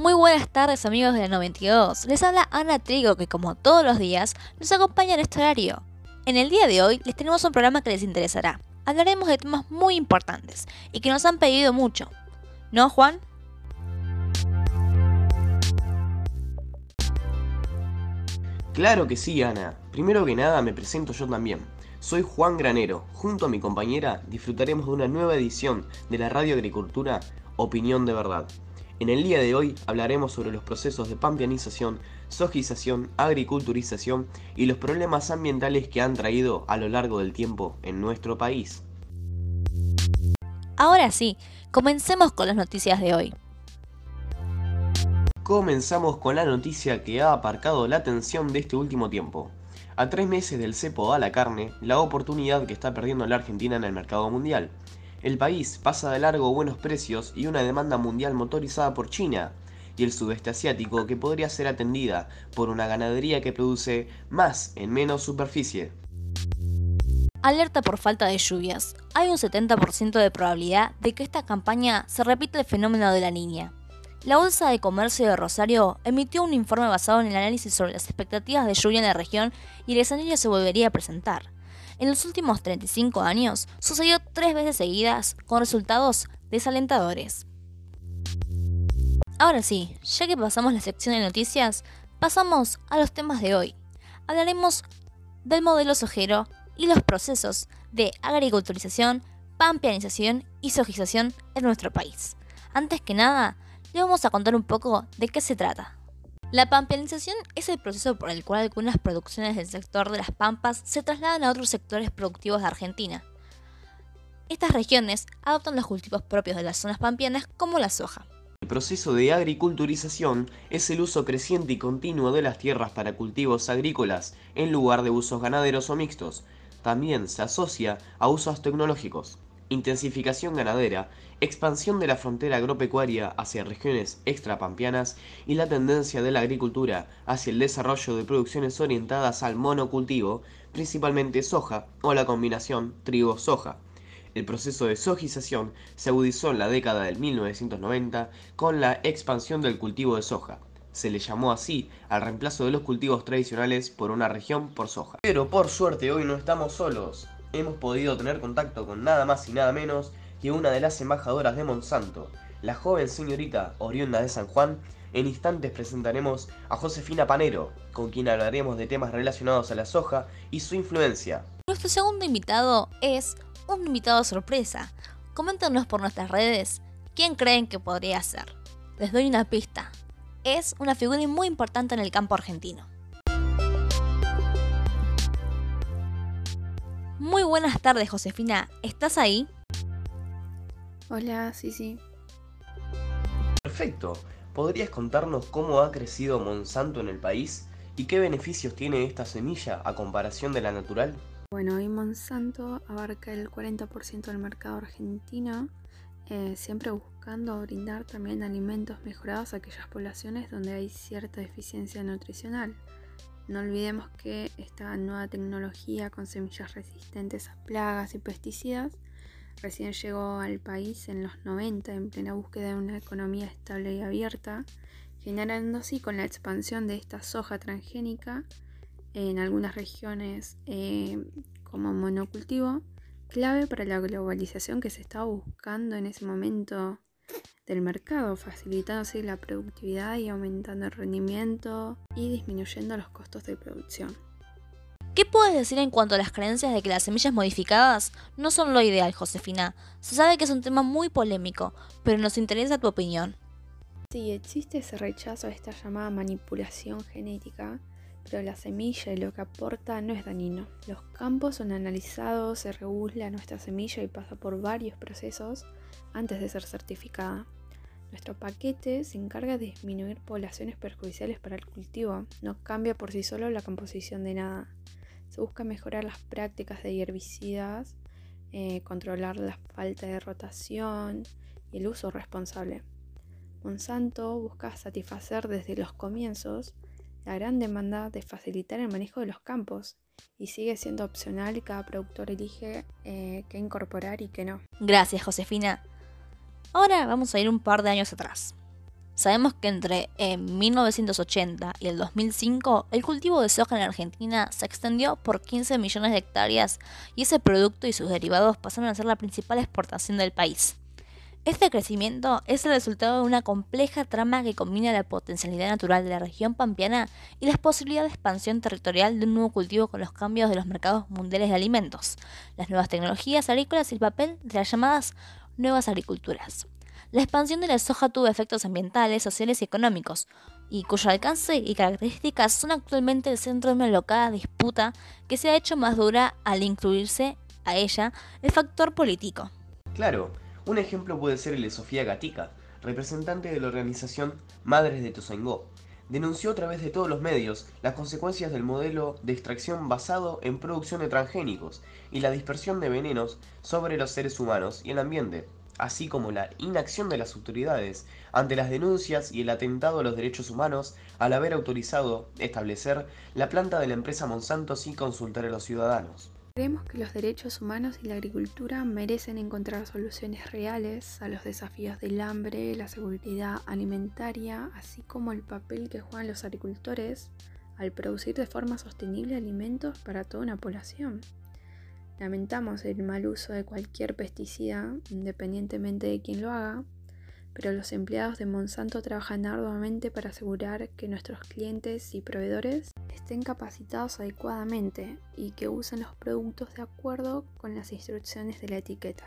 Muy buenas tardes amigos de la 92, les habla Ana Trigo que como todos los días nos acompaña en este horario. En el día de hoy les tenemos un programa que les interesará. Hablaremos de temas muy importantes y que nos han pedido mucho. ¿No, Juan? Claro que sí, Ana. Primero que nada me presento yo también. Soy Juan Granero. Junto a mi compañera disfrutaremos de una nueva edición de la Radio Agricultura Opinión de Verdad. En el día de hoy hablaremos sobre los procesos de pampianización, sojización, agriculturización y los problemas ambientales que han traído a lo largo del tiempo en nuestro país. Ahora sí, comencemos con las noticias de hoy. Comenzamos con la noticia que ha aparcado la atención de este último tiempo. A tres meses del cepo a la carne, la oportunidad que está perdiendo la Argentina en el mercado mundial. El país pasa de largo buenos precios y una demanda mundial motorizada por China y el sudeste asiático que podría ser atendida por una ganadería que produce más en menos superficie. Alerta por falta de lluvias. Hay un 70% de probabilidad de que esta campaña se repita el fenómeno de la niña. La Bolsa de Comercio de Rosario emitió un informe basado en el análisis sobre las expectativas de lluvia en la región y el escenario se volvería a presentar en los últimos 35 años sucedió tres veces seguidas con resultados desalentadores. Ahora sí, ya que pasamos la sección de noticias, pasamos a los temas de hoy. Hablaremos del modelo sojero y los procesos de agriculturización, pampeanización y sojización en nuestro país. Antes que nada, le vamos a contar un poco de qué se trata. La pampeanización es el proceso por el cual algunas producciones del sector de las pampas se trasladan a otros sectores productivos de Argentina. Estas regiones adoptan los cultivos propios de las zonas pampeanas como la soja. El proceso de agriculturización es el uso creciente y continuo de las tierras para cultivos agrícolas en lugar de usos ganaderos o mixtos. También se asocia a usos tecnológicos intensificación ganadera, expansión de la frontera agropecuaria hacia regiones extrapampianas y la tendencia de la agricultura hacia el desarrollo de producciones orientadas al monocultivo, principalmente soja o la combinación trigo-soja. El proceso de sojización se agudizó en la década del 1990 con la expansión del cultivo de soja. Se le llamó así al reemplazo de los cultivos tradicionales por una región por soja. Pero por suerte hoy no estamos solos hemos podido tener contacto con nada más y nada menos que una de las embajadoras de Monsanto, la joven señorita oriunda de San Juan. En instantes presentaremos a Josefina Panero, con quien hablaremos de temas relacionados a la soja y su influencia. Nuestro segundo invitado es un invitado sorpresa. Coméntanos por nuestras redes quién creen que podría ser. Les doy una pista. Es una figura muy importante en el campo argentino. Muy buenas tardes, Josefina. ¿Estás ahí? Hola, sí, sí. Perfecto. ¿Podrías contarnos cómo ha crecido Monsanto en el país y qué beneficios tiene esta semilla a comparación de la natural? Bueno, hoy Monsanto abarca el 40% del mercado argentino, eh, siempre buscando brindar también alimentos mejorados a aquellas poblaciones donde hay cierta deficiencia nutricional. No olvidemos que esta nueva tecnología con semillas resistentes a plagas y pesticidas recién llegó al país en los 90 en plena búsqueda de una economía estable y abierta, generando así con la expansión de esta soja transgénica en algunas regiones eh, como monocultivo, clave para la globalización que se estaba buscando en ese momento del mercado, facilitándose la productividad y aumentando el rendimiento y disminuyendo los costos de producción. ¿Qué puedes decir en cuanto a las creencias de que las semillas modificadas no son lo ideal, Josefina? Se sabe que es un tema muy polémico, pero nos interesa tu opinión. Sí, existe ese rechazo a esta llamada manipulación genética, pero la semilla y lo que aporta no es dañino. Los campos son analizados, se regula nuestra semilla y pasa por varios procesos antes de ser certificada. Nuestro paquete se encarga de disminuir poblaciones perjudiciales para el cultivo, no cambia por sí solo la composición de nada. Se busca mejorar las prácticas de herbicidas, eh, controlar la falta de rotación y el uso responsable. Monsanto busca satisfacer desde los comienzos la gran demanda de facilitar el manejo de los campos y sigue siendo opcional y cada productor elige eh, qué incorporar y qué no. Gracias, Josefina. Ahora vamos a ir un par de años atrás. Sabemos que entre 1980 y el 2005 el cultivo de soja en Argentina se extendió por 15 millones de hectáreas y ese producto y sus derivados pasaron a ser la principal exportación del país. Este crecimiento es el resultado de una compleja trama que combina la potencialidad natural de la región pampeana y las posibilidades de expansión territorial de un nuevo cultivo con los cambios de los mercados mundiales de alimentos, las nuevas tecnologías agrícolas y el papel de las llamadas nuevas agriculturas. La expansión de la soja tuvo efectos ambientales, sociales y económicos, y cuyo alcance y características son actualmente el centro de una locada disputa que se ha hecho más dura al incluirse a ella el factor político. Claro, un ejemplo puede ser el de Sofía Gatica, representante de la organización Madres de Tosaingó. Denunció a través de todos los medios las consecuencias del modelo de extracción basado en producción de transgénicos y la dispersión de venenos sobre los seres humanos y el ambiente así como la inacción de las autoridades ante las denuncias y el atentado a los derechos humanos al haber autorizado establecer la planta de la empresa Monsanto sin consultar a los ciudadanos. Creemos que los derechos humanos y la agricultura merecen encontrar soluciones reales a los desafíos del hambre, la seguridad alimentaria, así como el papel que juegan los agricultores al producir de forma sostenible alimentos para toda una población. Lamentamos el mal uso de cualquier pesticida, independientemente de quién lo haga, pero los empleados de Monsanto trabajan arduamente para asegurar que nuestros clientes y proveedores estén capacitados adecuadamente y que usen los productos de acuerdo con las instrucciones de la etiqueta.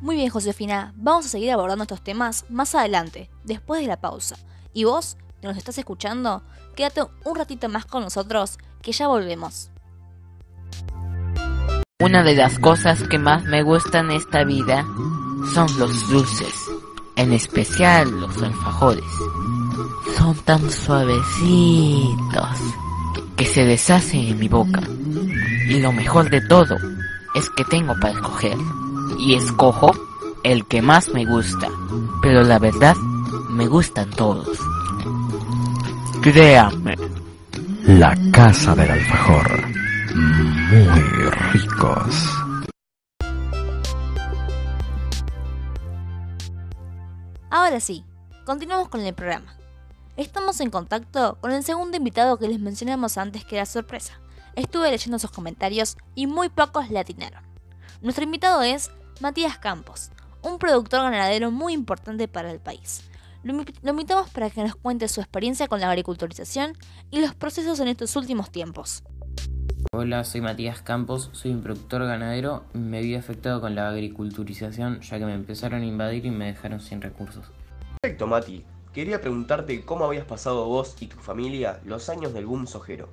Muy bien, Josefina, vamos a seguir abordando estos temas más adelante, después de la pausa. Y vos, que nos estás escuchando, quédate un ratito más con nosotros, que ya volvemos. Una de las cosas que más me gustan en esta vida son los dulces, en especial los alfajores. Son tan suavecitos que se deshacen en mi boca. Y lo mejor de todo es que tengo para escoger. Y escojo el que más me gusta. Pero la verdad, me gustan todos. Créame. La casa del alfajor muy ricos. Ahora sí, continuamos con el programa. Estamos en contacto con el segundo invitado que les mencionamos antes que era sorpresa. Estuve leyendo sus comentarios y muy pocos le atinaron. Nuestro invitado es Matías Campos, un productor ganadero muy importante para el país. Lo, invitamos para que nos cuente su experiencia con la agriculturización y los procesos en estos últimos tiempos. Hola, soy Matías Campos, soy un productor ganadero. Me vi afectado con la agriculturización ya que me empezaron a invadir y me dejaron sin recursos. Perfecto, Mati. Quería preguntarte cómo habías pasado vos y tu familia los años del boom sojero.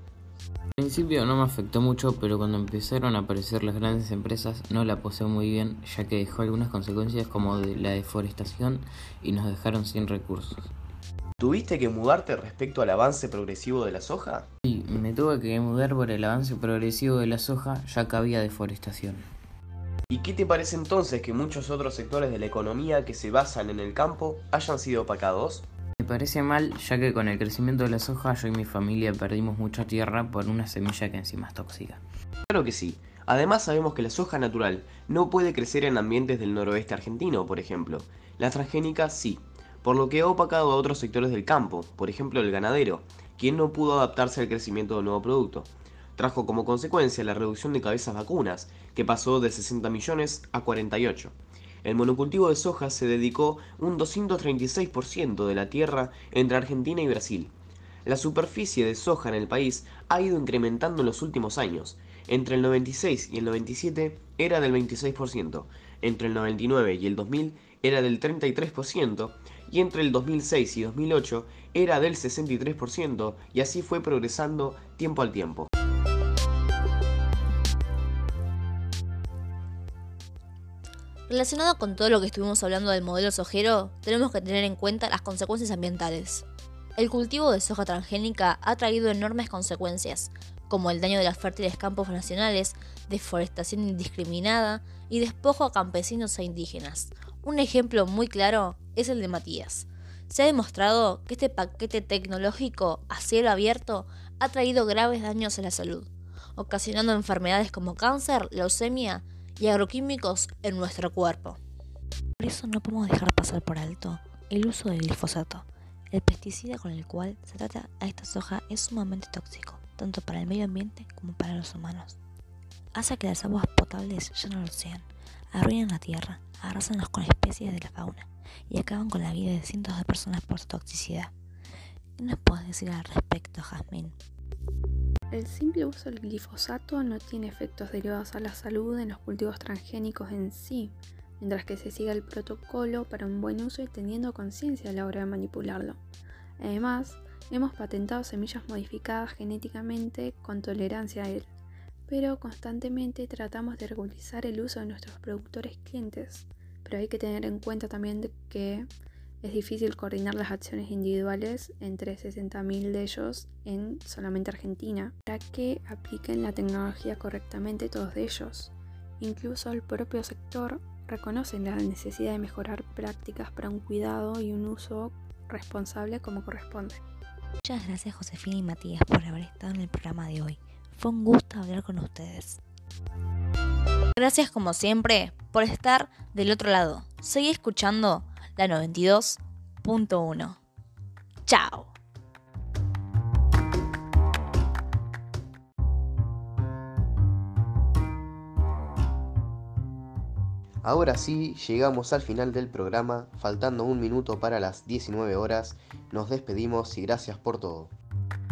Al principio no me afectó mucho, pero cuando empezaron a aparecer las grandes empresas no la posé muy bien, ya que dejó algunas consecuencias como de la deforestación y nos dejaron sin recursos. ¿Tuviste que mudarte respecto al avance progresivo de la soja? Sí, me tuve que mudar por el avance progresivo de la soja ya que había deforestación. ¿Y qué te parece entonces que muchos otros sectores de la economía que se basan en el campo hayan sido opacados? Me parece mal ya que con el crecimiento de la soja yo y mi familia perdimos mucha tierra por una semilla que encima es tóxica. Claro que sí. Además sabemos que la soja natural no puede crecer en ambientes del noroeste argentino, por ejemplo. La transgénica sí, por lo que ha opacado a otros sectores del campo, por ejemplo el ganadero, quien no pudo adaptarse al crecimiento del nuevo producto. Trajo como consecuencia la reducción de cabezas vacunas, que pasó de 60 millones a 48. El monocultivo de soja se dedicó un 236% de la tierra entre Argentina y Brasil. La superficie de soja en el país ha ido incrementando en los últimos años. Entre el 96 y el 97 era del 26%, entre el 99 y el 2000 era del 33%, y entre el 2006 y 2008 era del 63% y así fue progresando tiempo al tiempo. Relacionado con todo lo que estuvimos hablando del modelo sojero, tenemos que tener en cuenta las consecuencias ambientales. El cultivo de soja transgénica ha traído enormes consecuencias, como el daño de los fértiles campos nacionales, deforestación indiscriminada y despojo a campesinos e indígenas. Un ejemplo muy claro es el de Matías. Se ha demostrado que este paquete tecnológico a cielo abierto ha traído graves daños a la salud, ocasionando enfermedades como cáncer, leucemia y agroquímicos en nuestro cuerpo. Por eso no podemos dejar pasar por alto el uso del glifosato, El pesticida con el cual se trata a esta soja es sumamente tóxico, tanto para el medio ambiente como para los humanos. Hace que las aguas potables ya no lo sean, arruinan la tierra, arrasan con especies de la fauna y acaban con la vida de cientos de personas por su toxicidad. ¿Qué nos puedes decir al respecto, Jazmín? El simple uso del glifosato no tiene efectos derivados a la salud en los cultivos transgénicos en sí, mientras que se siga el protocolo para un buen uso y teniendo conciencia a la hora de manipularlo. Además, hemos patentado semillas modificadas genéticamente con tolerancia a él, pero constantemente tratamos de regularizar el uso de nuestros productores clientes. Pero hay que tener en cuenta también que es difícil coordinar las acciones individuales entre 60.000 de ellos en solamente Argentina para que apliquen la tecnología correctamente todos de ellos. Incluso el propio sector reconoce la necesidad de mejorar prácticas para un cuidado y un uso responsable como corresponde. Muchas gracias Josefina y Matías por haber estado en el programa de hoy. Fue un gusto hablar con ustedes. Gracias como siempre por estar del otro lado. Seguí escuchando la 92.1. Chao. Ahora sí, llegamos al final del programa, faltando un minuto para las 19 horas. Nos despedimos y gracias por todo.